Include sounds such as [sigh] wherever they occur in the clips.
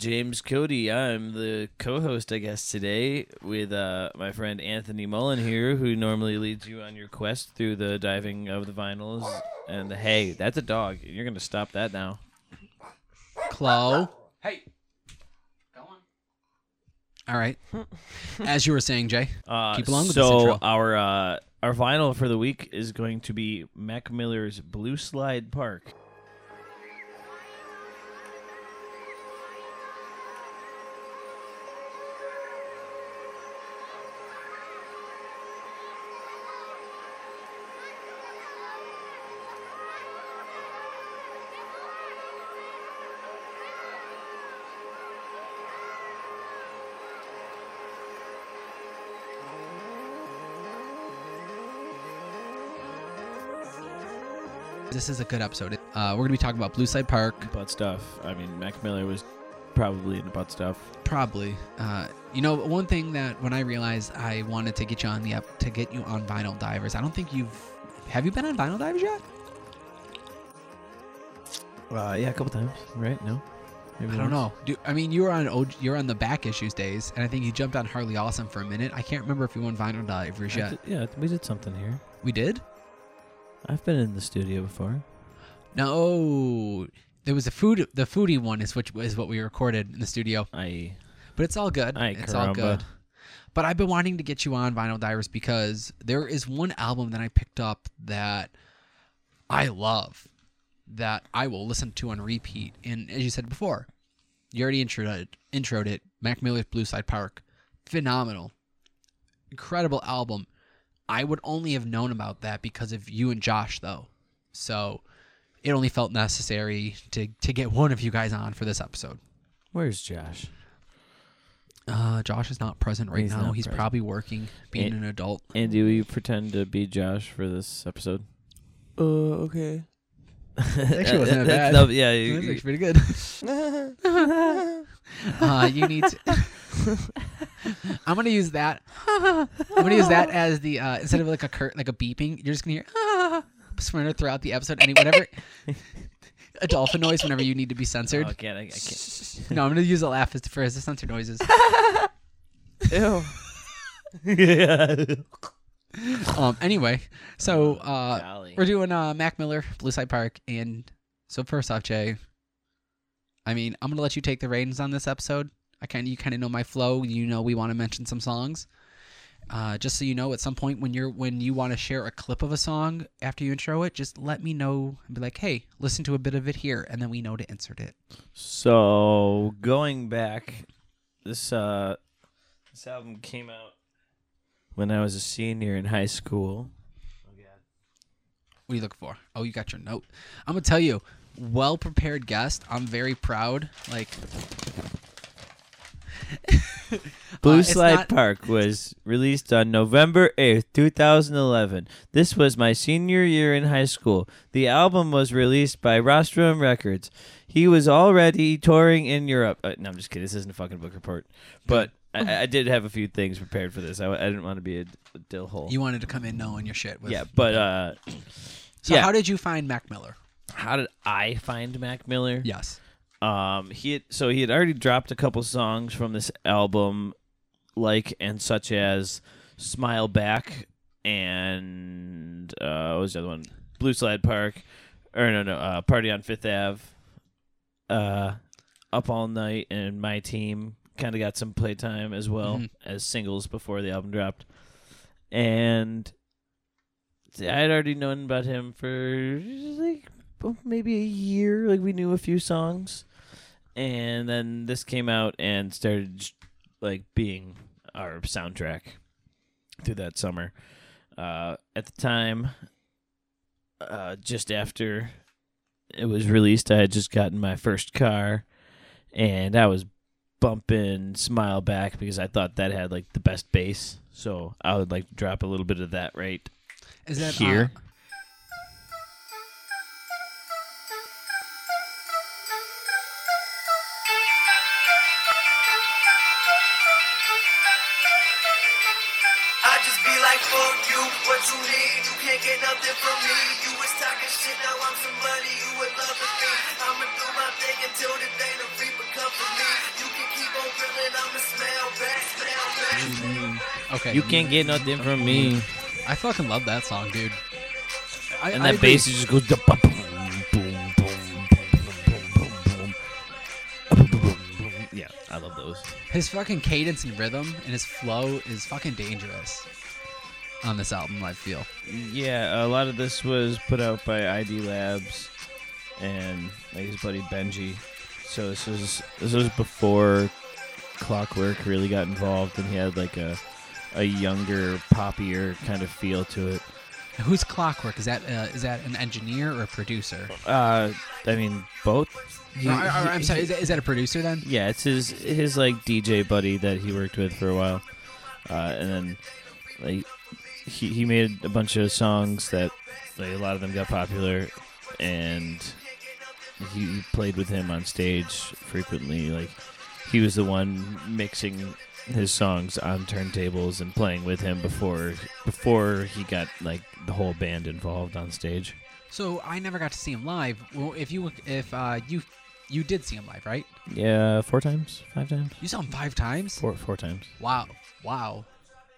James Cody. I'm the co-host, I guess, today with uh, my friend Anthony Mullen here, who normally leads you on your quest through the diving of the vinyls. And hey, that's a dog. You're gonna stop that now. Chloe. Hey. Go on. All right. [laughs] As you were saying, Jay. Uh, Keep along with this so intro. our uh, our vinyl for the week is going to be Mac Miller's Blue Slide Park. This is a good episode. Uh, we're going to be talking about Blue Side Park. Butt stuff. I mean, Mac Miller was probably into butt stuff. Probably. Uh, you know, one thing that when I realized I wanted to get you on the app to get you on Vinyl Divers, I don't think you've. Have you been on Vinyl Divers yet? Uh, yeah, a couple times, right? No, Maybe I don't once? know. Do, I mean, you were on OG, you're on the back issues days, and I think you jumped on Harley Awesome for a minute. I can't remember if you won Vinyl Divers yet. did- yeah, we did something here. We did? I've been in the studio before. No. There was a food. The foodie one is which is what we recorded in the studio. I But it's all good. It's all caramba. good. But I've been wanting to get you on Vinyl Divers because there is one album that I picked up that I love that I will listen to on repeat. And as you said before, you already introed it, introed it Mac Miller's Blue Side Park. Phenomenal. Incredible album. I would only have known about that because of you and Josh, though. So it only felt necessary to, to get one of you guys on for this episode. where's Josh? Uh, Josh is not present right He's now. not He's present. probably working, being And- an adult. Andy, will you pretend to be Josh for this episode? Uh, okay. Actually [laughs] wasn't that bad. No, yeah, you- That's you- actually pretty good. [laughs] [laughs] uh, you need to. I'm gonna use that. I'm gonna use that as the uh, instead of like a cur- like a beeping. You're just gonna hear ah, sprinter throughout the episode. Any whatever [laughs] a dolphin noise whenever you need to be censored. Oh, I can't. I, I can't. [laughs] No, I'm gonna use a laugh as for as the censor noises. [laughs] Ew. yeah. um. Anyway, so uh, Golly. We're doing uh, Mac Miller, Blue Side Park, and so first off, Jay. I mean, I'm gonna let you take the reins on this episode. I kind of you kind of know my flow. You know we want to mention some songs. Uh, just so you know, at some point when you're when you want to share a clip of a song after you intro it, just let me know and be like, "Hey, listen to a bit of it here," and then we know to insert it. So going back, this uh, this album came out when I was a senior in high school. Oh, God. What are you looking for? Oh, you got your note. I'm gonna tell you, well prepared guest. I'm very proud. Like [laughs] Blue Uh, Slide not- Park was released on November 8th, 2011. This was my senior year in high school. The album was released by Rostrum Records. He was already touring in Europe. Uh, no, I'm just kidding. This isn't a fucking book report. But [laughs] I, I did have a few things prepared for this. I, I didn't want to be a, a dill hole. you wanted to come in knowing your shit. With, yeah, but uh, So yeah. how did you find Mac Miller? how did I find Mac Miller? Yes. Um, he had, so he had already dropped a couple songs from this album, like and such as "Smile Back" and uh, what was the other one? "Blue Slide Park," or no, no, uh, "Party on Fifth Ave." Uh, "Up All Night" and "My Team" kind of got some playtime as well Mhm. as singles before the album dropped, and I had already known about him for like maybe a year. Like we knew a few songs, and then this came out and started like being our soundtrack through that summer. Uh, at the time, uh, just after it was released, I had just gotten my first car, and I was bumping "Smile Back" because I thought that had like the best bass. So I would like to drop a little bit of that right Is that here. uh, okay. You can't get nothing from me. I fucking love that song, dude. I, And that agree. bass just goes boom, boom, boom, boom, boom, boom, boom, boom. Yeah, I love those. His fucking cadence and rhythm and his flow is fucking dangerous on this album. I feel. Yeah, a lot of this was put out by ID Labs and like his buddy Benji. So this was this was before Clockwork really got involved, and he had like a a younger, poppier kind of feel to it. Who's Clockwork? Is that uh, is that an engineer or a producer? Uh, I mean both. He- Or- or- I'm he- sorry. Is that, is that a producer then? Yeah, it's his his like DJ buddy that he worked with for a while, uh, and then like he he made a bunch of songs that like a lot of them got popular, and he, he played with him on stage frequently. Like he was the one mixing his songs on turntables and playing with him before before he got like the whole band involved on stage. So I never got to see him live. Well, if you if uh, you you did see him live, right? Yeah, four times, five times, You saw him five times. four four times. Wow, wow.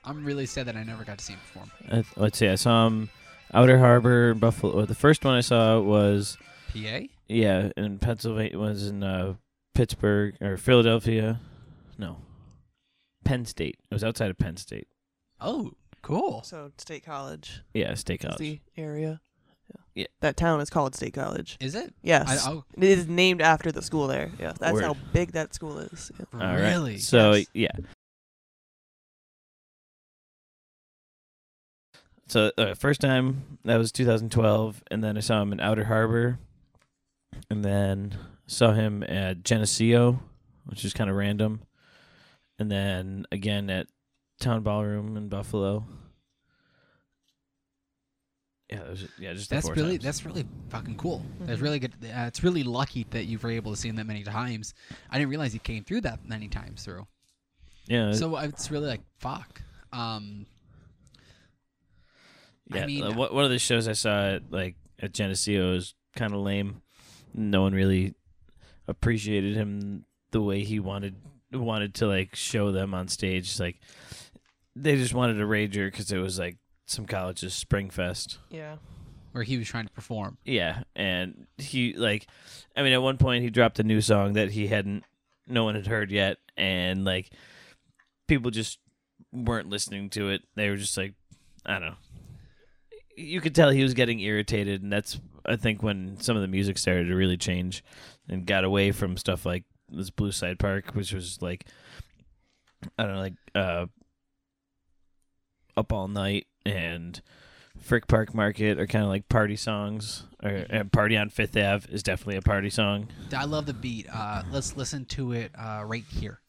I'm really sad that I never got to see him perform. Uh, let's see. I saw him Outer Harbor, Buffalo. The first one I saw was PA. yeah in Pennsylvania. Was in uh, Pittsburgh or Philadelphia. No, Penn State. It was outside of Penn State. Oh, cool. So State College Yeah, State is College. the area. Yeah. That town is called State College. Is it? Yes. I, It is named after the school there. Yeah. That's Word. how big that school is. Yeah. All right. really? So Yes. yeah. So uh, first time that was 2012, and then I saw him in Outer Harbor, and then saw him at Geneseo, which is kind of random, and then again at Town Ballroom in Buffalo. Yeah, was, yeah, just That's really times. that's really fucking cool. That's Mhm. really good. Uh, it's really lucky that you were able to see him that many times. I didn't realize he came through that many times through. yeah. So uh, it's really like fuck. Um, I Yeah, mean- uh, one one of the shows I saw at like at Geneseo was kind of lame. No one really appreciated him the way he wanted wanted to like show them on stage. Like they just wanted a rager because it was like some college's spring fest. Yeah. where he was trying to perform. Yeah, and he like, I mean, at one point he dropped a new song that he hadn't, no one had heard yet, and like, people just weren't listening to it. They were just like, I don't know. You could tell he was getting irritated, and that's I think when some of the music started to really change and got away from stuff like this Blue Side Park, which was like, I don't know, like uh, up all night and Frick Park Market are kind of like party songs, or and Party on Fifth Ave is definitely a party song. I love the beat. Uh, let's listen to it uh, right here.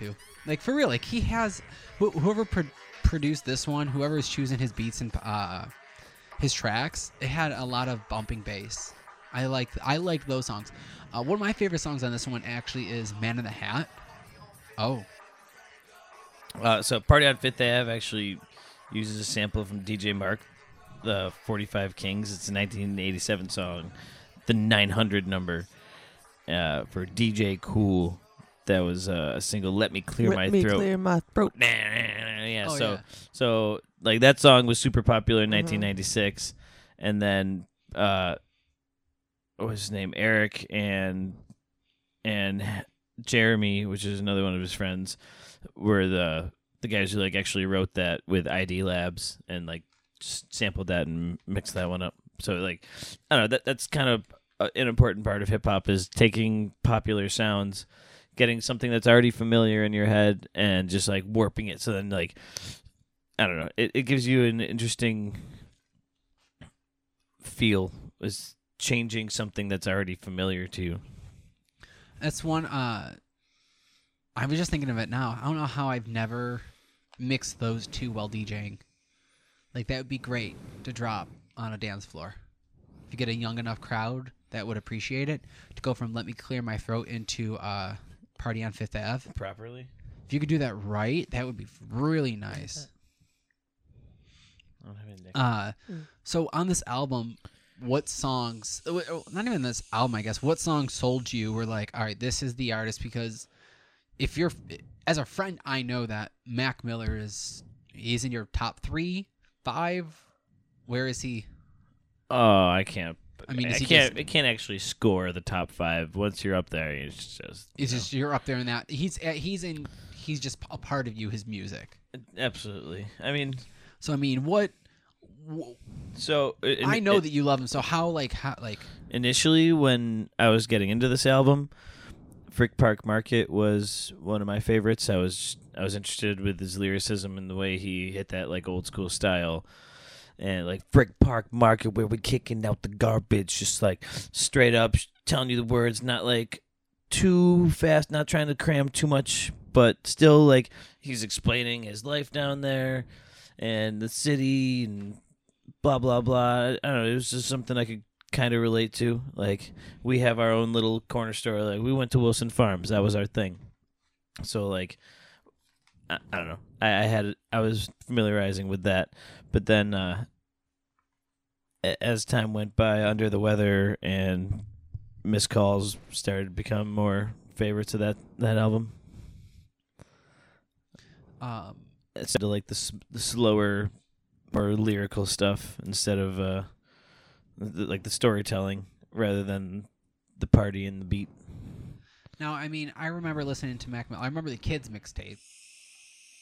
Too. Like for real, like he has wh- whoever pro- produced this one, whoever is choosing his beats and uh, his tracks, it had a lot of bumping bass. I like I like those songs. Uh, one of my favorite songs on this one actually is "Man in the Hat." Oh, Uh, so Party on Fifth Ave actually uses a sample from DJ Mark, the 45 Kings. It's a 1987 song the 900 number uh, for DJ Kool. That was uh, a single. Let me clear My Throat. Let my me throat. clear my throat. yeah. Oh, so yeah. so like that song was super popular in Mhm. 1996, and then uh, what was his name? Eric and and Jeremy, which is another one of his friends, were the the guys who like actually wrote that with ID Labs and like just sampled that and mixed that one up. So like I don't know that that's kind of uh, an important part of hip hop is taking popular sounds, getting something that's already familiar in your head and just like warping it. So then like I don't know, it, it gives you an interesting feel is changing something that's already familiar to you. That's one. Uh, I was just thinking of it now. I don't know how I've never mixed those two while DJing. Like that would be great to drop on a dance floor. If you get a young enough crowd that would appreciate it, to go from "Let Me Clear My Throat" into uh, "Party on Fifth Ave." Properly? If you could do that right, that would be really nice. I don't have any Uh, Mm. so on this album, what songs? uh, Not even this album, I guess. What songs sold you? Were like, all right, this is the artist because if you're as a friend, I know that Mac Miller is he's in your top three, five. Where is he? Oh, I can't. I mean, I he can't. just- It can't actually score the top five. Once you're up there, it's just. It's you just you're up there in that. He's uh, he's in. He's just a part of you. His music. absolutely. I mean, So I mean, what? wh- so uh, I know in- that you love him. So how like how like initially when I was getting into this album, Frick Park Market was one of my favorites. I was I was interested with his lyricism and the way he hit that like old school style. And like Frick Park Market, where we're kicking out the garbage, just like straight up telling you the words, not like too fast, not trying to cram too much, but still like he's explaining his life down there and the city and blah blah blah. I don't know. It was just something I could kind of relate to. Like we have our own little corner store. Like we went to Wilson Farms. That was our thing. So like, I, I don't know. I, I had I was familiarizing with that, but then uh, as time went by, Under the Weather and Missed Calls started to become more favorites of that that album. um Instead of like the the slower, more lyrical stuff instead of uh, the, like the storytelling rather than the party and the beat. Now, I mean, I remember listening to Mac. Miller. I remember the kids mixtape,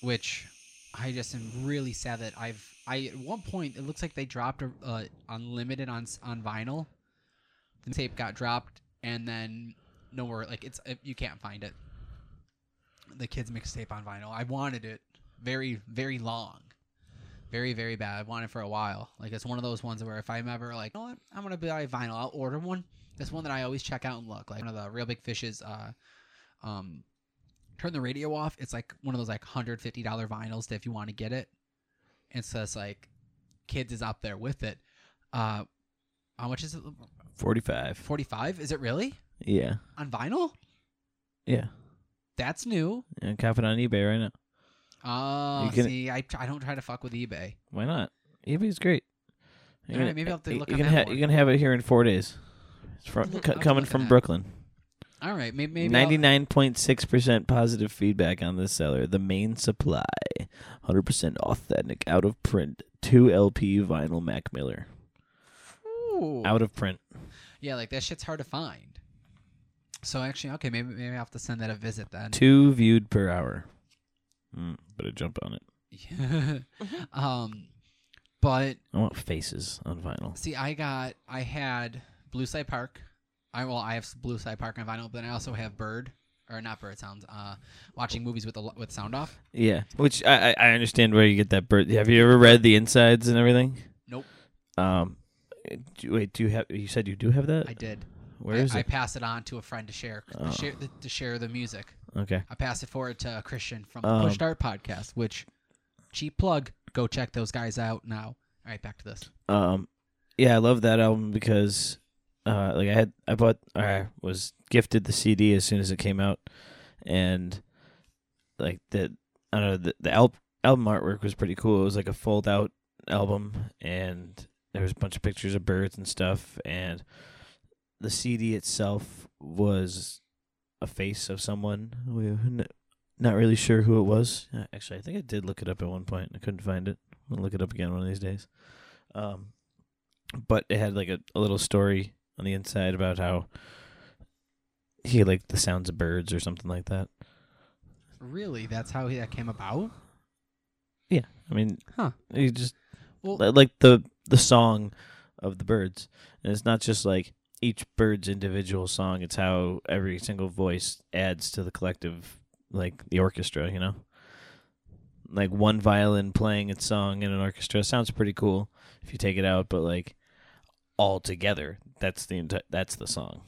which I just am really sad that I've. I at one point it looks like they dropped a, uh, unlimited on on vinyl. The tape got dropped, and then nowhere like it's you can't find it. The kids mixtape on vinyl. I wanted it very very long, very very bad. I wanted for a while. Like it's one of those ones where if I'm ever like, you know what, I'm gonna buy vinyl, I'll order one. That's one that I always check out and look. Like one of the real big fishes. Uh, um, turn the radio off. It's like one of those like hundred fifty dollar vinyls that if you want to get it, and it says like kids is up there with it. Uh, how much is it? Forty five. Forty five? Is it really Yeah. on vinyl? Yeah. That's new. And cop it on eBay right now. Oh, You can- see, I, I don't try to fuck with eBay. Why not? eBay's great. You're Alright, maybe I'll have to look you on can that ha- more. you can have it here in four days. It's from, I'll look- co- I'll coming look from that. Brooklyn. All right, maybe maybe I'll- Ninety nine point six percent positive feedback on this seller. The main supply, hundred percent authentic, out of print, two LP vinyl Mac Miller, Ooh. out of print. Yeah, like that shit's hard to find. So actually, okay, maybe maybe I have to send that a visit then. Two viewed per hour. Mm, better jump on it. Yeah. [laughs] Um, but I want faces on vinyl. see, I got I had Blue Side Park. I well, I have Blue Side Park on vinyl, but then I also have Bird or not Bird Sounds. Uh, watching movies with the with sound off. Yeah, which I I I understand where you get that bird. Have you ever read the insides and everything? Nope, Um, do, wait, do you have? You said you do have that. I did. Where I, is I it? pass it on to a friend to share Oh. to share the, to share the music. okay. I pass it forward to Christian from the Um, Push Start podcast, which cheap plug. Go check those guys out now. All right, back to this. Um, yeah, I love that album because, uh, like I had I bought I was gifted the CD as soon as it came out, and like the I don't know the the al- album artwork was pretty cool. It was like a fold out album, and there was a bunch of pictures of birds and stuff, and the CD itself was a face of someone. We not really sure who it was. Uh, Actually, I think I did look it up at one point. I couldn't find it. I'll look it up again one of these days. Um, but it had like a, a little story on the inside about how he liked the sounds of birds or something like that. Really, that's how that came about. Yeah, I mean, Huh. he just Well, like the the song of the birds, and it's not just like each bird's individual song. It's how every single voice adds to the collective, like the orchestra. You know, like one violin playing its song in an orchestra sounds pretty cool if you take it out, but like all together, that's the enti- that's the song.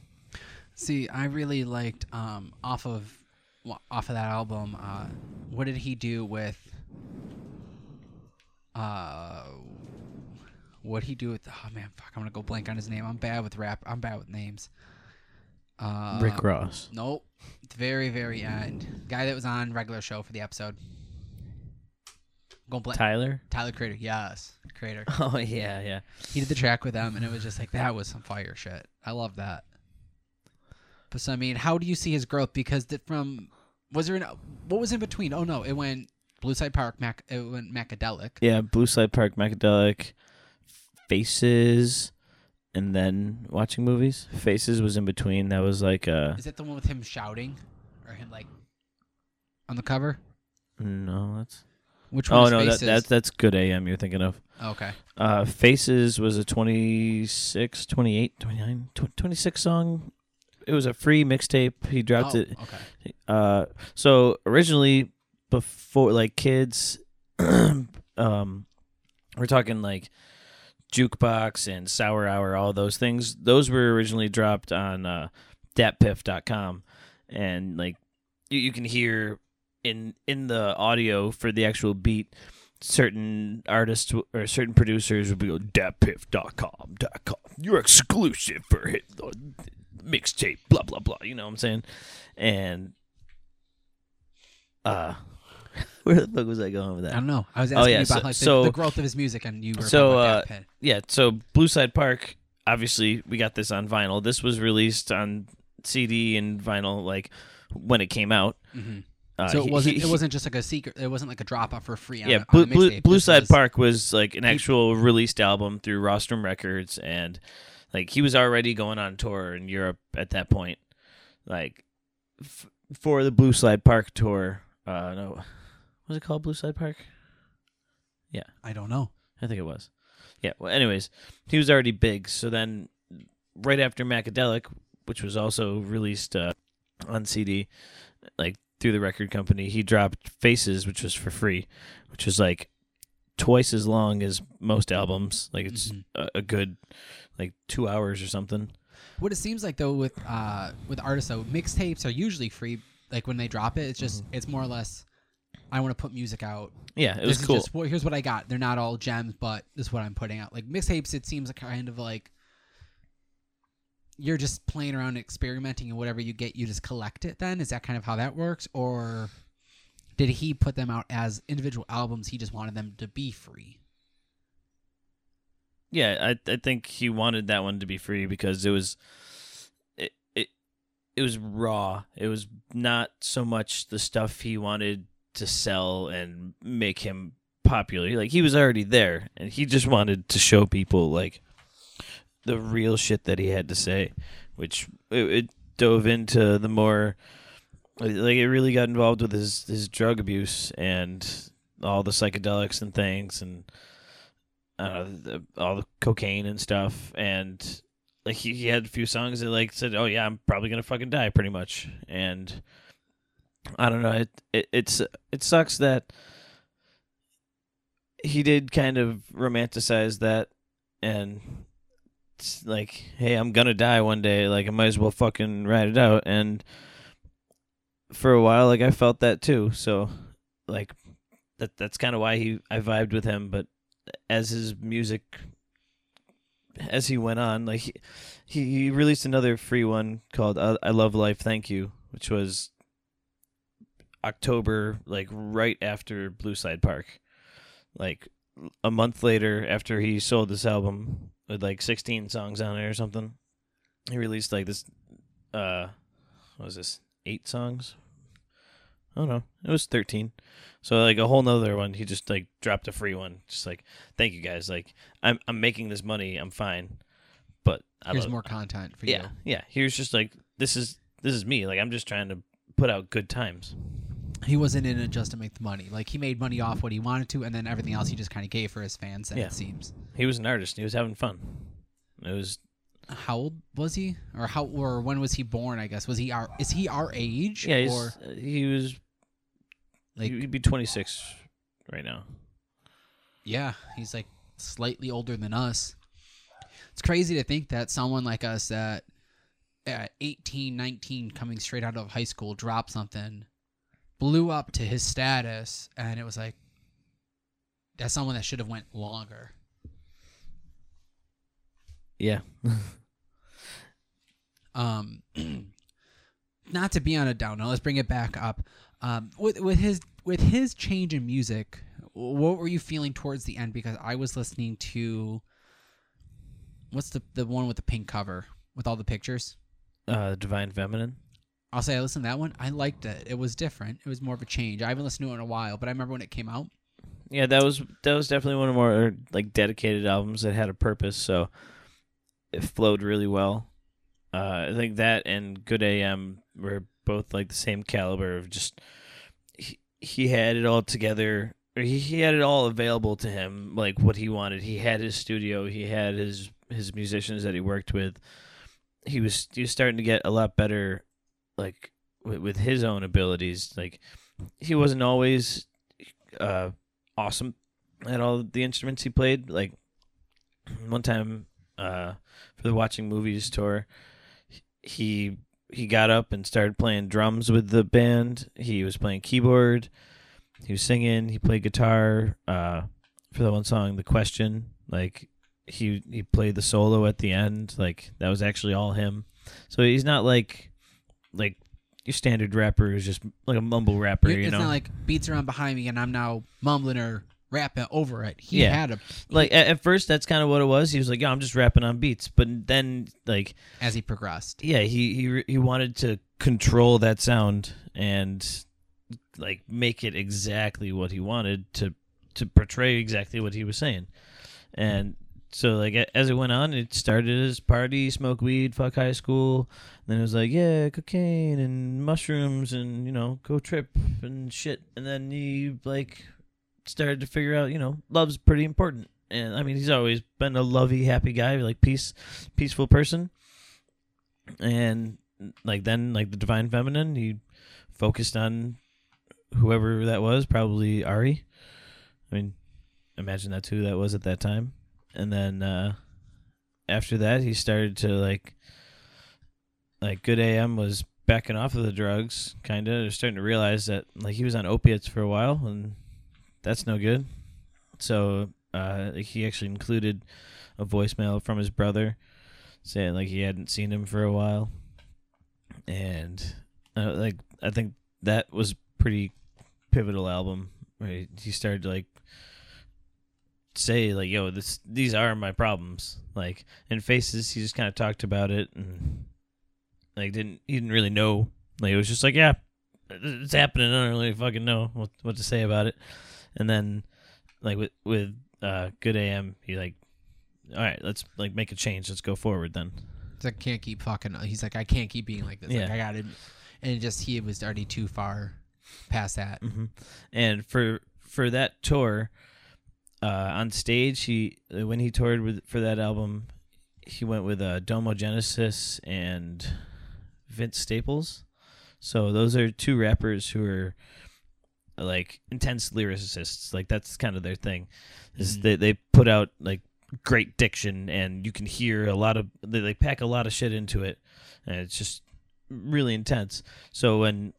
See, I really liked um off of wa- off of that album. Uh, what did he do with? Uh, what he do with? Oh man, fuck! I'm gonna go blank on his name. I'm bad with rap. I'm bad with names. Uh, Rick Ross. Nope. The very very end. Guy that was on regular show for the episode. Go blank. Tyler. Tyler Creator. Yes, Creator. [laughs] Oh yeah, yeah. he did the track with them, and it was just like that was some fire shit. I love that. But so I mean, how do you see his growth? Because the, from was there an what was in between? Oh no, it went Blue Side Park, Mac, it went Macadelic. Yeah, Blue Slide Park, Macadelic, Faces, and then watching movies. Faces was in between. That was like uh Is that the one with him shouting, or him like on the cover? no, that's Which one? oh no, that, that's that's good AM. You're thinking of. okay. Uh, Faces was a 26, 28, 29, tw- 26 song. It was a free mixtape. He dropped oh, it. Okay. Uh, so originally, before like kids, [clears throat] um, we're talking like jukebox and sour hour, all those things. Those were originally dropped on uh, datpiff.com, and like you, you can hear in in the audio for the actual beat. Certain artists or certain producers would be go datpiff.com, dot com. You're exclusive for hit mixtape, blah blah blah. You know what I'm saying? And uh [laughs] where the fuck was I going with that? I don't know. I was Oh, asking yeah, you about so- like the, so- the growth of his music, and you were So, uh. Yeah, so Blue Side Park, obviously we got this on vinyl. This was released on CD and vinyl like when it came out. Mhm. Uh, So it wasn't. he- it wasn't just like a secret. It wasn't like a drop off for free. On yeah, Blue, Blue. Blue Side was- Park was like an actual released album through Rostrum Records, and like he was already going on tour in Europe at that point. Like f- for the Blue Slide Park tour, uh, no, was it called Blue Slide Park? Yeah, I don't know. I think it was. Yeah. Well, anyways, he was already big. So then, right after Macadelic, which was also released uh, on CD, like through the record company, he dropped Faces, which was for free, which was like twice as long as most albums. Like it's Mhm. a, a good like two hours or something. What it seems like though with uh with artists though, mixtapes are usually free. Like when they drop it, it's just it's more or less. I want to put music out. Yeah, it was cool. Just, well, here's what I got. They're not all gems, but this is what I'm putting out. Like mixtapes, it seems kind of like you're just playing around, experimenting, and whatever you get, you just collect it. Then is that kind of how that works, or did he put them out as individual albums? He just wanted them to be free. Yeah, I I think he wanted that one to be free because it was it it it was raw. It was not so much the stuff he wanted to sell and make him popular. Like he was already there and he just wanted to show people like the real shit that he had to say, which it, it dove into the more like it really got involved with his his drug abuse and all the psychedelics and things and uh, the, all the cocaine and stuff, and like he, he had a few songs that like said, "Oh yeah, I'm probably gonna fucking die," pretty much. And I don't know. It, it it's it sucks that he did kind of romanticize that, and like, hey, I'm gonna die one day. Like I might as well fucking ride it out. And for a while, like I felt that too. So like that that's kind of why he I vibed with him, but as his music as he went on like he, he released another free one called I, I love life thank you which was october like right after blue side park like a month later after he sold this album with like 16 songs on it or something he released like this. Uh, what was this? Eight songs. I don't know. it was thirteen. So like a whole nother one. He just like dropped a free one. Just like thank you guys. Like I'm I'm making this money. I'm fine. But I Here's love- more content for Yeah, you. Yeah. Yeah. Here's just like this is this is me. Like I'm just trying to put out good times. He wasn't in it just to make the money. Like he made money off what he wanted to, and then everything else he just kind of gave for his fans. And Yeah. it seems. He was an artist. He was having fun. It was How old was he, or how, or when was he born? I guess was he our? Is he our age? yeah. He's, or he was like he'd be 26 right now. Yeah, he's like slightly older than us. It's crazy to think that someone like us that at 18, 19 coming straight out of high school dropped something, blew up to his status and it was like that's someone that should have went longer. Yeah. [laughs] Um [clears throat] not to be on a down note, let's bring it back up. Um with with his with his change in music, what were you feeling towards the end because I was listening to what's the the one with the pink cover with all the pictures? Uh, Divine Feminine. I'll say I listened to that one. I liked it. It was different. It was more of a change. I haven't listened to it in a while, but I remember when it came out. Yeah, that was that was definitely one of more like dedicated albums that had a purpose. So it flowed really well. Uh, I think that and Good AM were both like the same caliber of just he, he had it all together. He, he had it all available to him, like what he wanted. He had his studio. He had his his musicians that he worked with. He was he was starting to get a lot better, like with, his own abilities. Like he wasn't always uh awesome at all the instruments he played. Like one time uh, for the watching movies tour, he he got up and started playing drums with the band. He was playing keyboard. He was singing. He played guitar uh, for the one song, "The Question." Like he he played the solo at the end. Like that was actually all him. So he's not like like your standard rapper who's just like a mumble rapper. You're- you it's know, not like beats around behind me and I'm now mumbling or rapping over it. He Yeah. had a like at, at first that's kind of what it was he was like yeah i'm just rapping on beats but then like as he progressed. yeah he he he wanted to control that sound and like make it exactly what he wanted to to portray exactly what he was saying and so like as it went on it started as party smoke weed fuck high school. Then it was like yeah cocaine and mushrooms and you know go trip and shit. And then he like started to figure out you know love's pretty important. And i mean he's always been a lovey happy guy like peace peaceful person. And like then like the divine feminine he focused on whoever that was probably ari. I mean imagine that's who that was at that time and then uh after that he started to like like good am was backing off of the drugs kind of starting to realize that like he was on opiates for a while and that's no good. So uh he actually included a voicemail from his brother saying like he hadn't seen him for a while. And uh, like i think that was pretty pivotal album he- he started to like say like yo this these are my problems like in faces he just kind of talked about it and like didn't he didn't really know like it was just like yeah it's happening i don't really fucking know what what to say about it and then like with with uh good am he like all right let's like make a change let's go forward then He's like, I can't keep fucking. He's like, I can't keep being like this. Like, Yeah. I got to. And just he was already too far past that. hmm And for for that tour, uh, on stage, he uh, when he toured with for that album, he went with uh, Domo Genesis and Vince Staples. So those are two rappers who are like intense lyricists. Like that's kind of their thing. Is Mhm. they they put out like great diction and you can hear a lot of they, they pack a lot of shit into it and it's just really intense. So when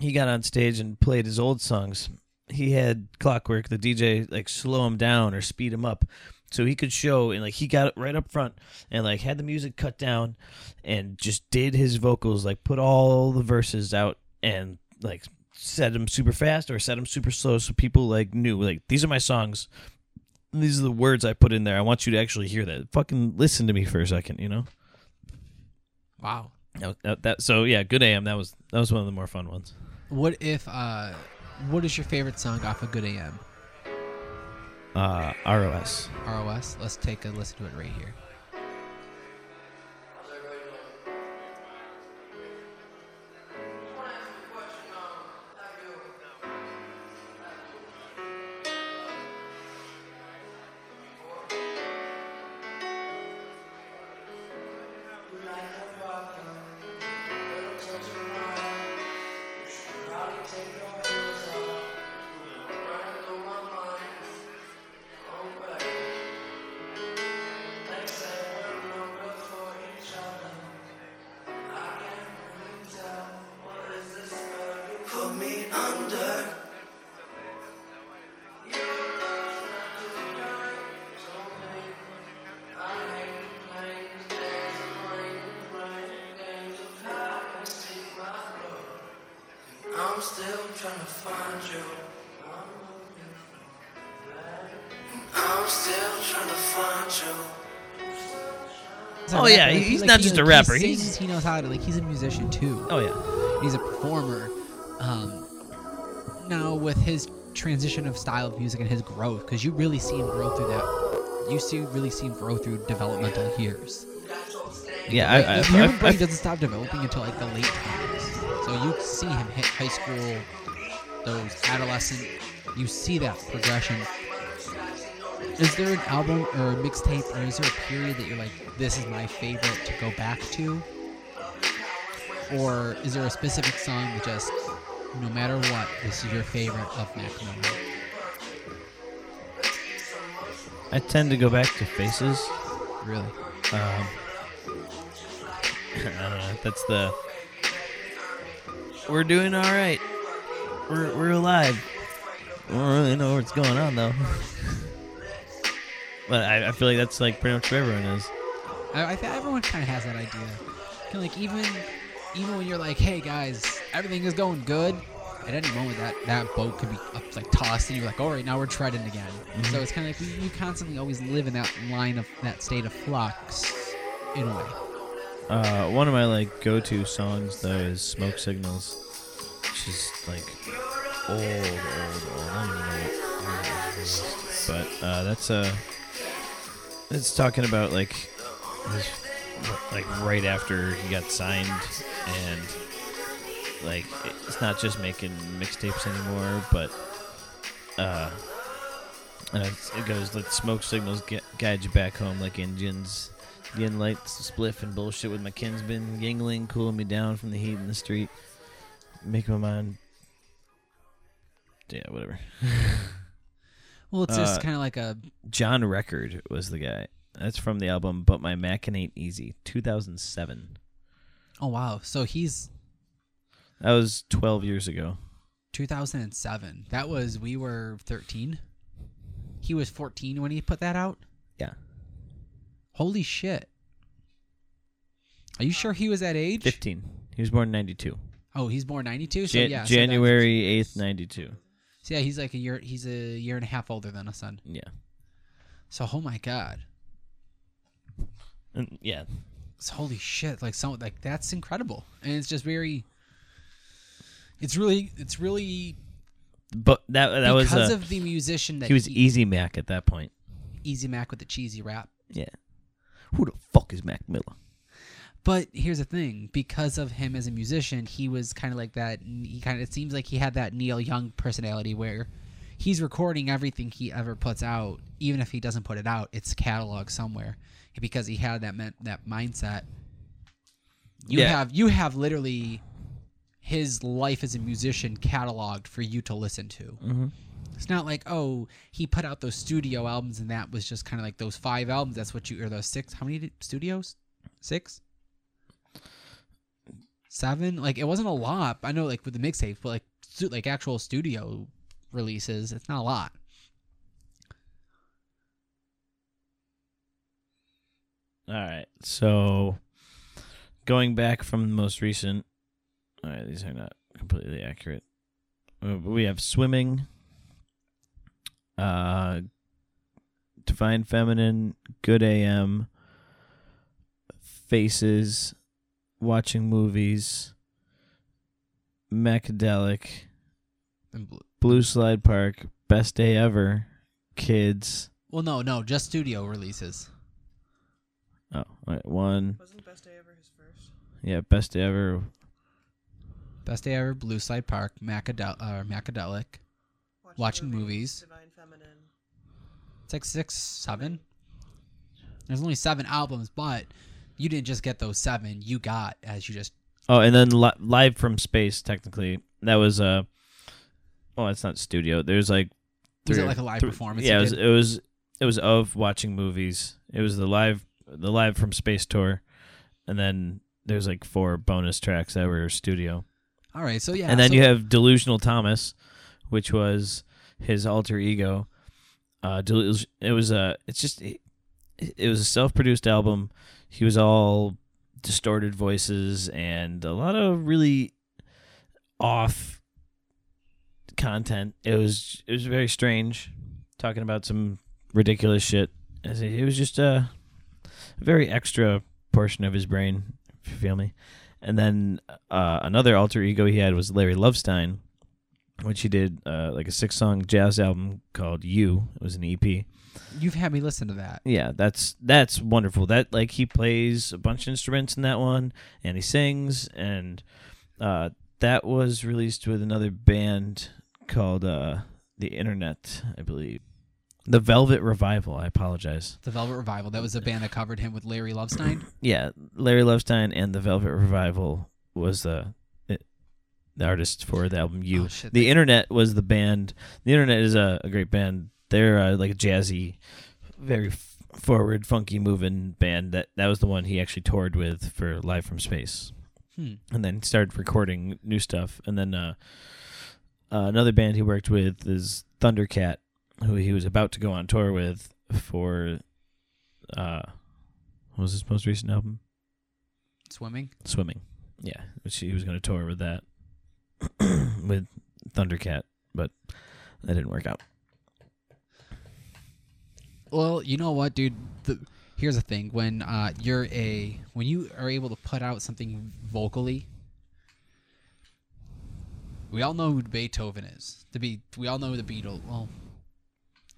he got on stage and played his old songs, he had Clockwork, the DJ, like slow him down or speed him up, so he could show and like he got it right up front and like had the music cut down and just did his vocals, like put all the verses out and like set them super fast or set them super slow, so people like knew like these are my songs. These are the words I put in there. I want you to actually hear that. Fucking listen to me for a second, you know. Wow. That, that, that- so yeah, Good AM. That was that was one of the more fun ones. What if? uh What is your favorite song off of Good AM? Uh, ROS. ROS. Let's take a listen to it right here. Oh, yeah, rapper, he's like, not he- just a rapper, He he's- sings. He knows how to like. He's a musician too. Oh yeah. He's a performer. Um, now with his transition of style of music and his growth, because you really see him grow through that. You see, really see him grow through developmental years. Yeah, I, I, the human I, brain I, doesn't stop developing until like the late twenties. So you see him hit high school, those adolescent. You see that progression. Is there an album or a mixtape, or is there a period that you're like, this is my favorite to go back to? Or is there a specific song that just, no matter what, this is your favorite of Mac Miller? I tend to go back to Faces. Really? Um, [laughs] I don't know. That's the. We're doing all right. We're we're alive. We don't really know what's going on though. [laughs] but I, I feel like that's like pretty much what everyone is. I, I think everyone kind of has that idea. Kinda like even even when you're like, hey guys, everything is going good. At any moment, that that boat could be up, like tossed, and you're like, all right, now we're treading again. So it's kind of like you, you constantly always live in that line of that state of flux, in a way. Uh, one of my like go-to songs though is "Smoke Signals," which is like old, old, old. I don't even know what year it is. But uh, that's uh, it's talking about like like right after he got signed and like it's not just making mixtapes anymore, but uh, and it goes like smoke signals get, guide you back home like engines. Getting lights, spliff, and bullshit with my kinsman, Yuengling, cooling me down from the heat in the street, making my mind. Yeah, whatever. [laughs] Well, it's just Uh, kind of like a John Record was the guy. That's from the album "But My Mac Ain't Easy," 2007. oh wow. So he's That was 12 years ago. 2007. That was we were 13. He was 14 when he put that out. Yeah, Holy shit. Are you sure he was that age? 15. He was born in 92. Oh, he's born 92. So Jan- yeah, so January 8th, 92. So yeah, he's like a year. He's a year and a half older than us son. Yeah, So oh my god, and yeah. it's holy shit! Like so, like that's incredible, and it's just very. It's really, it's really But that that was because uh, of the musician that he was Easy Mac at that point. Easy Mac with the cheesy rap. Yeah. Who the fuck is Mac Miller? But here's the thing: because of him as a musician, he was kind of like that. He kind of it seems like he had that Neil Young personality where he's recording everything he ever puts out, even if he doesn't put it out, it's cataloged somewhere. Because he had that that mindset. You Yeah. have you have literally his life as a musician cataloged for you to listen to. Mm-hmm. It's not like oh he put out those studio albums and that was just kind of like those five albums. That's what you or those six. How many did, studios? Six, seven. Like it wasn't a lot. I know like with the mixtapes, but like stu- like actual studio releases, it's not a lot. All right. So going back from the most recent, all right, these are not completely accurate. Uh, We have swimming, uh, divine feminine, good AM, faces, watching movies, Macadelic, Blue Slide Park, Best Day Ever, Kids. Well, no, no, just studio releases. Oh, wait, one. Wasn't Best Day Ever his first? Yeah, Best Day Ever. Best Day Ever, Blue Side Park, Macadel- uh, Macadelic. Watching movies. Divine Feminine. It's like six, seven. There's only seven albums, but you didn't just get those seven. You got as you just Oh, and then li- live from space. Technically, that was uh. Oh, it's not studio. There's like. Was three it like a live three- performance Yeah, it was, it was. It was of watching movies. It was the live, the live from space tour, and then there's like four bonus tracks that were studio. all right. So yeah, and then so- you have Delusional Thomas, which was his alter ego. Uh, Delus- it was a. It's just. It, it was a self-produced album. He was all distorted voices and a lot of really off content. It was. It was very strange, talking about some ridiculous shit. As It was just a very extra portion of his brain. If you feel me. And then uh, another alter ego he had was Larry Lovestein, which he did uh, like a six song jazz album called You. It was an EP. you've had me listen to that. Yeah, that's that's wonderful. That like he plays a bunch of instruments in that one, and he sings, and uh, that was released with another band called uh, the Internet, I believe. The Velvet Revival. I apologize. The Velvet Revival. That was a band that covered him with Larry Lovestein. Yeah, Larry Lovestein and the Velvet Revival was the the artist for the album You. Oh, shit, the Internet was the band. The Internet is a, a great band. They're uh, like a jazzy, very f- forward, funky, moving band. That that was the one he actually toured with for Live from Space, Hmm. and then started recording new stuff. And then uh, uh, another band he worked with is Thundercat, who he was about to go on tour with for. Uh, what was his most recent album? Swimming. Swimming. Yeah, which he was going to tour with that [clears throat] with Thundercat, but that didn't work out. Well, you know what, dude? The, here's the thing: when uh, you're a when you are able to put out something vocally, we all know who Beethoven is. To be, we all know who the Beatles. Well,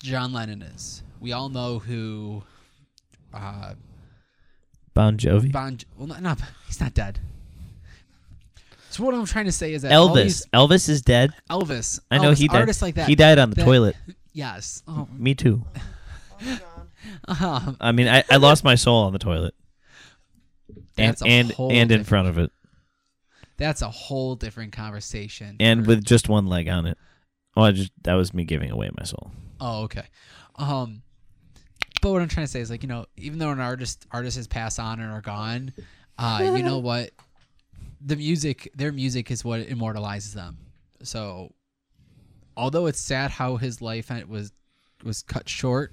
John Lennon is. We all know who. Uh, Bon Jovi, Bon. Well, not, not he's not dead. So what I'm trying to say is that Elvis. these- Elvis is dead. Elvis. I know Elvis, he died. Artists like that. He died on the that- toilet. [laughs] Yes. Oh, Me too. um, [laughs] I mean, I, I lost my soul on the toilet, and and and in front of it, that's a whole different conversation. and for- with just one leg on it. Oh, I just that was me giving away my soul. Oh, okay. Um, but what I'm trying to say is like you know, even though an artist artist has passed on and are gone, uh, you know [laughs] what? The music, their music, is what immortalizes them. So, although it's sad how his life was was cut short,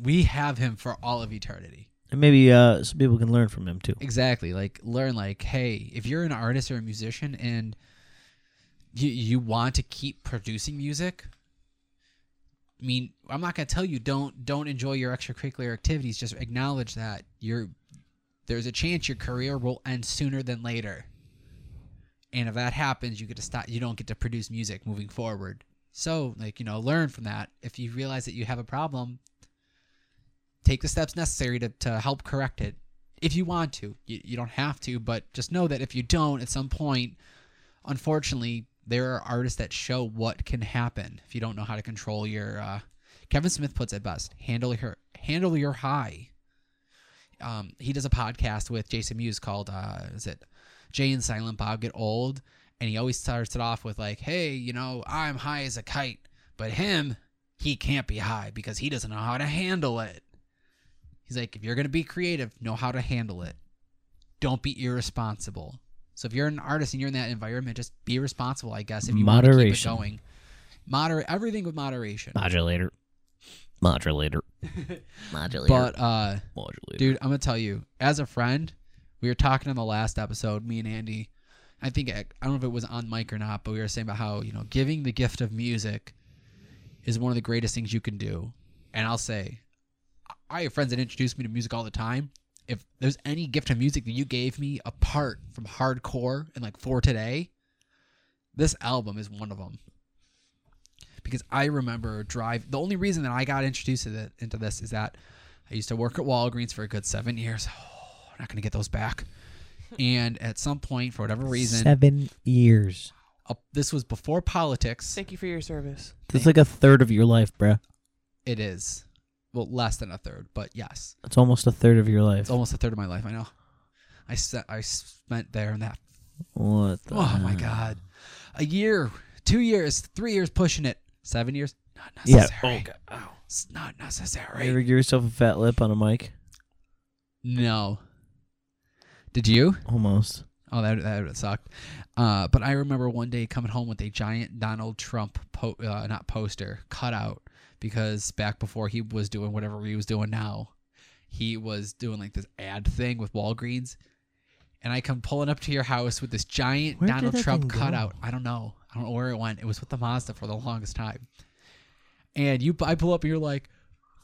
we have him for all of eternity. And maybe uh, some people can learn from him too. Exactly. Like learn like, hey, if you're an artist or a musician and you you want to keep producing music, I mean, I'm not gonna tell you don't don't enjoy your extracurricular activities. Just acknowledge that you're there's a chance your career will end sooner than later. And if that happens, you get to stop. You don't get to produce music moving forward. So, like you know, learn from that. If you realize that you have a problem, take the steps necessary to, to help correct it if you want to. You, you don't have to, but just know that if you don't, at some point, unfortunately, there are artists that show what can happen if you don't know how to control your. Uh, Kevin Smith puts it best: handle your handle your high. Um, he does a podcast with Jason Mewes called uh, "Is it Jay and Silent Bob Get Old?" And he always starts it off with like, "Hey, you know, I'm high as a kite, but him, he can't be high because he doesn't know how to handle it." He's like, if you're gonna be creative, know how to handle it. Don't be irresponsible. So if you're an artist and you're in that environment, just be responsible, I guess. If you want to keep it Moderation. going, moderate everything with moderation. Modulator, modulator, [laughs] modulator, But uh, modulator. dude, I'm gonna tell you, as a friend, we were talking in the last episode, me and Andy. I think I don't know if it was on mic or not, but we were saying about how you know giving the gift of music is one of the greatest things you can do. And I'll say, I have friends that introduce me to music all the time, if there's any gift of music that you gave me apart from hardcore and like for today, this album is one of them. Because I remember drive. The only reason that I got introduced to the, into this is that I used to work at Walgreens for a good seven years. Oh, [sighs] I'm not gonna get those back. and at some point, for whatever reason, Seven years. up, this was before politics. Thank you for your service. It's like a third of your life, bruh. It is, well, less than a third, but yes, It's almost a third of your life. it's almost a third of my life. I know. I set, I spent there and that. What the Oh my god, a year, two years, three years pushing it, seven years. Not Yeah. necessary. Oh, God. Ow. It's not You necessary. ever give yourself a fat lip on a mic? No. Did you? Almost. Oh, that that would sucked. Uh, but I remember one day coming home with a giant Donald Trump po- uh, not poster cutout because back before he was doing whatever he was doing now, he was doing like this ad thing with Walgreens, and I come pulling up to your house with this giant Where Donald Trump thing go? cutout. I don't know. I don't know where it went. It was with the Mazda for the longest time. And you, I pull up, and you're like,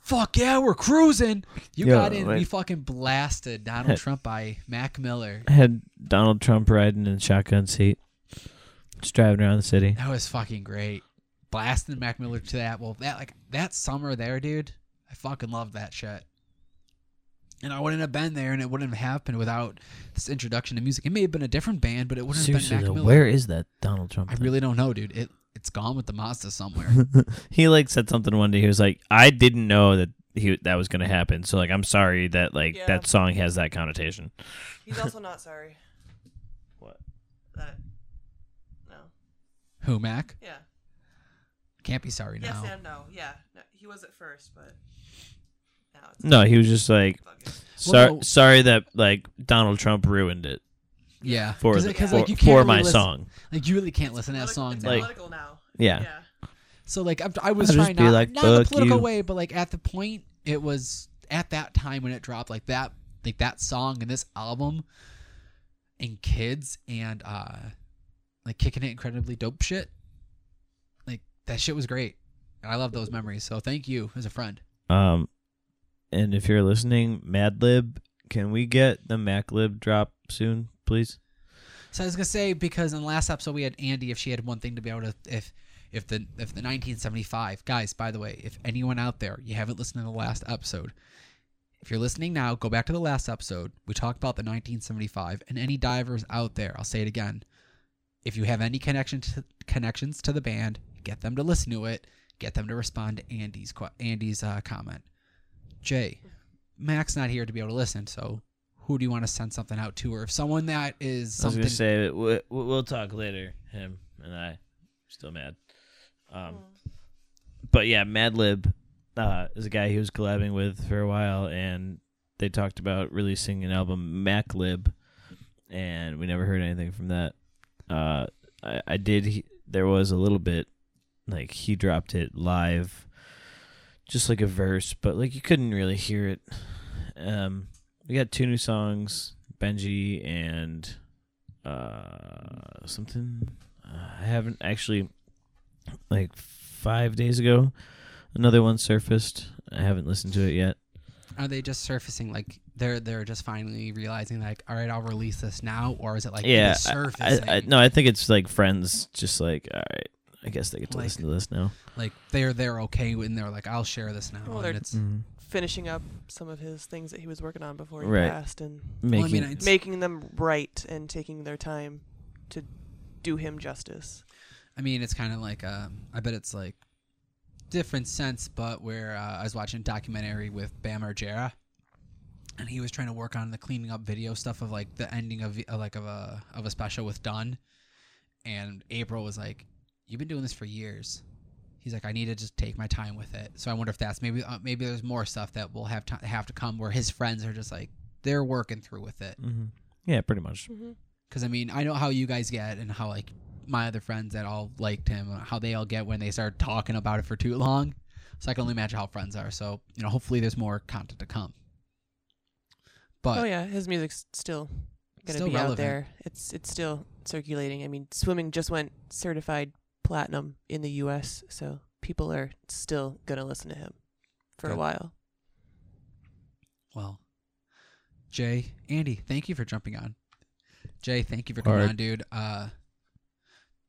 "Fuck yeah, we're cruising." You Yeah, got in. We fucking blasted Donald Trump by Mac Miller. I had Donald Trump riding in shotgun seat, just driving around the city. That was fucking great. Blasting Mac Miller to that. Well, that like that summer there, dude. I fucking loved that shit. And I wouldn't have been there, and it wouldn't have happened without this introduction to music. It may have been a different band, but it wouldn't Seriously, have been though, Mac Miller. where is that Donald Trump? I thing? really don't know, dude. It it's gone with the Mazda somewhere. [laughs] he like said something one day. He was like, "I didn't know that he that was going to happen. So like, I'm sorry that like Yeah. that song has that connotation." He's also not sorry. [laughs] What? That. No. Who Mac? Yeah. Can't be sorry Yes and no. Yeah. No, he was at first, but now it's No, he was just like, fuck it. "Sorry, no. sorry that like Donald Trump ruined it Yeah, for 'Cause- the, 'cause, for, like, you can't for really my listen- song." Like you really can't listen to that Political- song it's now. Like- political now. Yeah. Yeah. So like I, I was I'll just trying be not, like, not in a "Fuck political you." way, but like at the point it was at that time when it dropped, like that like that song and this album and kids and uh like kicking it incredibly dope shit. That shit was great. And I love those memories. So thank you as a friend. Um, and if you're listening, Madlib, can we get the MacLib drop soon, please? So I was gonna say because in the last episode we had Andy if she had one thing to be able to if if the if the 1975 guys by the way if anyone out there you haven't listened to the last episode if you're listening now go back to the last episode we talked about the 1975 and any divers out there I'll say it again if you have any connection to, connections to the band get them to listen to it get them to respond to Andy's Andy's uh, comment Jay Mac's not here to be able to listen so who do you want to send something out to or if someone that is I was something gonna say we, we'll talk later. Him and I, still mad. Um, but yeah, Madlib uh, is a guy he was collabing with for a while, and they talked about releasing an album, Maclib, and we never heard anything from that. Uh, I, I did. He, there was a little bit like he dropped it live, just like a verse, but like you couldn't really hear it. Um, we got two new songs, Benji and uh something. Uh, I haven't actually like five days ago. Another one surfaced. I haven't listened to it yet. Are they just surfacing like they're they're just finally realizing like all right I'll release this now or is it like yeah, I- surfacing I, I, no, I think it's like friends, just like all right. I guess they get to Like- listen to this now. like they're they're okay and they're like I'll share this now Well, and they're- it's Finishing up some of his things that he was working on before he Right. passed and well, I Making mean making them right and taking their time to do him justice. I mean it's kind of like um I bet it's like different sense but where uh, I was watching a documentary with Bam Margera and he was trying to work on the cleaning up video stuff of like the ending of uh, like of a of a special with Dunn and April was like you've been doing this for years he's like I need to just take my time with it so I wonder if that's maybe uh, maybe there's more stuff that will have to have to come where his friends are just like they're working through with it hmm Yeah, pretty much. Mm-hmm. because I mean I know how you guys get and how like my other friends that all liked him how they all get when they start talking about it for too long so I can only imagine how friends are so you know hopefully there's more content to come but oh yeah, his music's still gonna Still be out there. It's it's still circulating. I mean, swimming just went certified platinum in the U.S., so people are still gonna listen to him for Good. a while. Well, Jay, Andy, thank you for jumping on. Jay, thank you for coming Alright. on, dude. Uh,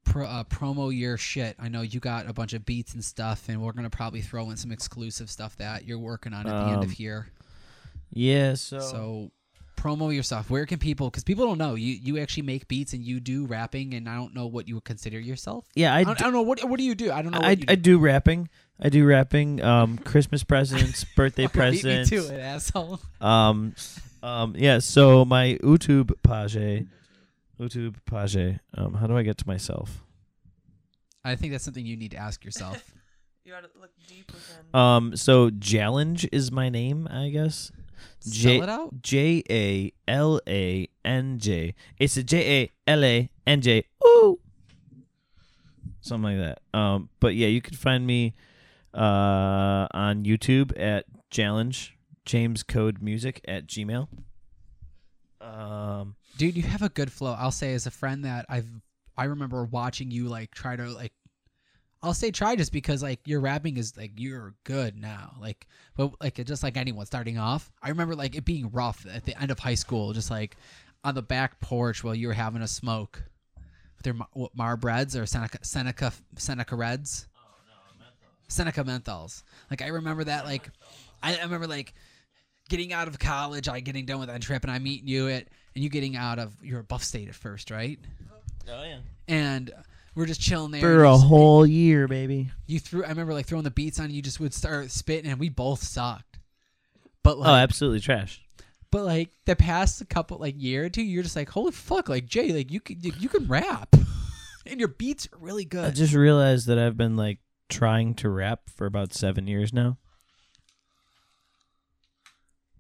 pro, uh, promo your shit. I know you got a bunch of beats and stuff, and we're gonna probably throw in some exclusive stuff that you're working on at the end of Um, here. Yeah. So. So, promo yourself. Where can people? Because people don't know you. You actually make beats and you do rapping, and I don't know what you would consider yourself. yeah, I, I, don't, d- I don't know what. What do you do? I don't know. I, what you I do rapping. I do rapping. Um, Christmas presents, [laughs] birthday Fucking beat presents. Me to it, asshole. Um, um, yeah. So my YouTube page, YouTube page. Um, how do I get to myself? I think that's something you need to ask yourself. [laughs] You gotta look deep within. Um, so Challenge is my name, I guess. J- Spell it out. J A L A N J. It's a J A L A N J. Ooh. Something like that. Um, but yeah, you can find me uh on YouTube at challenge James Code Music at Gmail. Um dude you have a good flow i'll say as a friend that i've i remember watching you like try to like i'll say try just because like your rapping is like you're good now like but like just like anyone starting off i remember like it being rough at the end of high school just like on the back porch while you were having a smoke with their Mar- what, Mar breads or Seneca Seneca Seneca Reds. Oh, Seneca menthols. Like I remember that. Like I, I remember like getting out of college, I getting done with that trip, and I meeting you at and you getting out of your Buff State at first, right? Oh yeah. And we're just chilling there. For a just- whole year, baby. You threw. I remember like throwing the beats on. You just would start spitting, and we both sucked. But oh, like, Oh, absolutely trash. but like the past couple like year or two, you're just like, holy fuck, like Jay, like you can you, you can rap, [laughs] and your beats are really good. I just realized that I've been like trying to rap for about seven years now.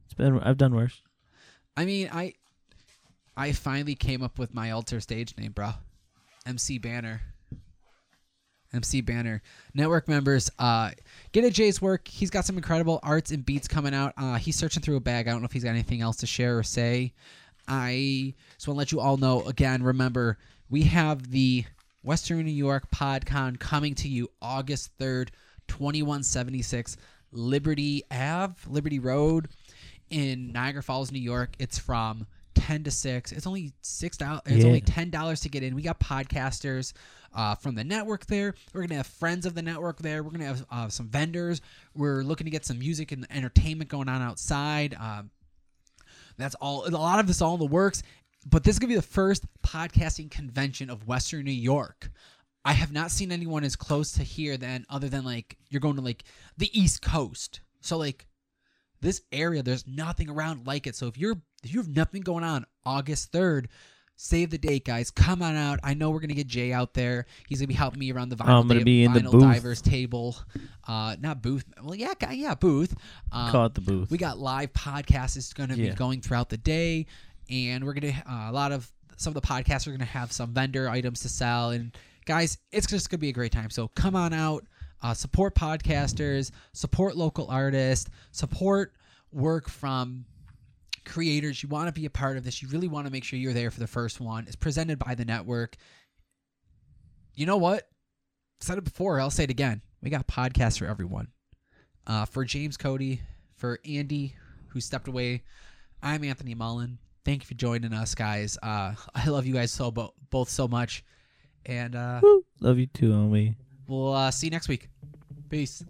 It's been I've done worse. I mean, I I finally came up with my alter stage name, bro. MC Banner. MC Banner. Network members, uh, get at Jay's work. He's got some incredible arts and beats coming out. Uh, he's searching through a bag. I don't know if he's got anything else to share or say. I just want to let you all know again. Remember, we have the Western New York PodCon coming to you August third, twenty one seventy six, Liberty Ave, Liberty Road, in Niagara Falls, New York. It's from ten to six. It's only six dollars. It's Yeah. only ten dollars to get in. We got podcasters uh, from the network there. We're gonna have friends of the network there. We're gonna have uh, some vendors. We're looking to get some music and entertainment going on outside. Um, that's all. A lot of this all in the works. But this is gonna be the first podcasting convention of Western New York. I have not seen anyone as close to here than other than like you're going to like the East Coast. So like this area, there's nothing around like it. So if you're if you have nothing going on, August third, save the date, guys. Come on out. I know we're gonna get Jay out there. He's gonna be helping me around the vinyl, I'm gonna da- be in the vinyl booth. divers table. Uh, not booth. Well, yeah, guy- yeah, booth. Um, Call it the booth. we got live podcasts is going to be going throughout the day, and we're gonna uh, a lot of some of the podcasts are going to have some vendor items to sell. And guys, it's just going to be a great time. So come on out, uh, support podcasters, support local artists, support work from creators. You want to be a part of this. You really want to make sure you're there for the first one. It's presented by the network. You know what? Said it before. I'll say it again. We got podcasts for everyone. Uh, for James Cody, for Andy, who stepped away, I'm Anthony Mullen. Thank you for joining us, guys. Uh, [laughs] I love you guys so bo- both so much, and uh, Love you too, homie. We'll uh, see you next week. Peace.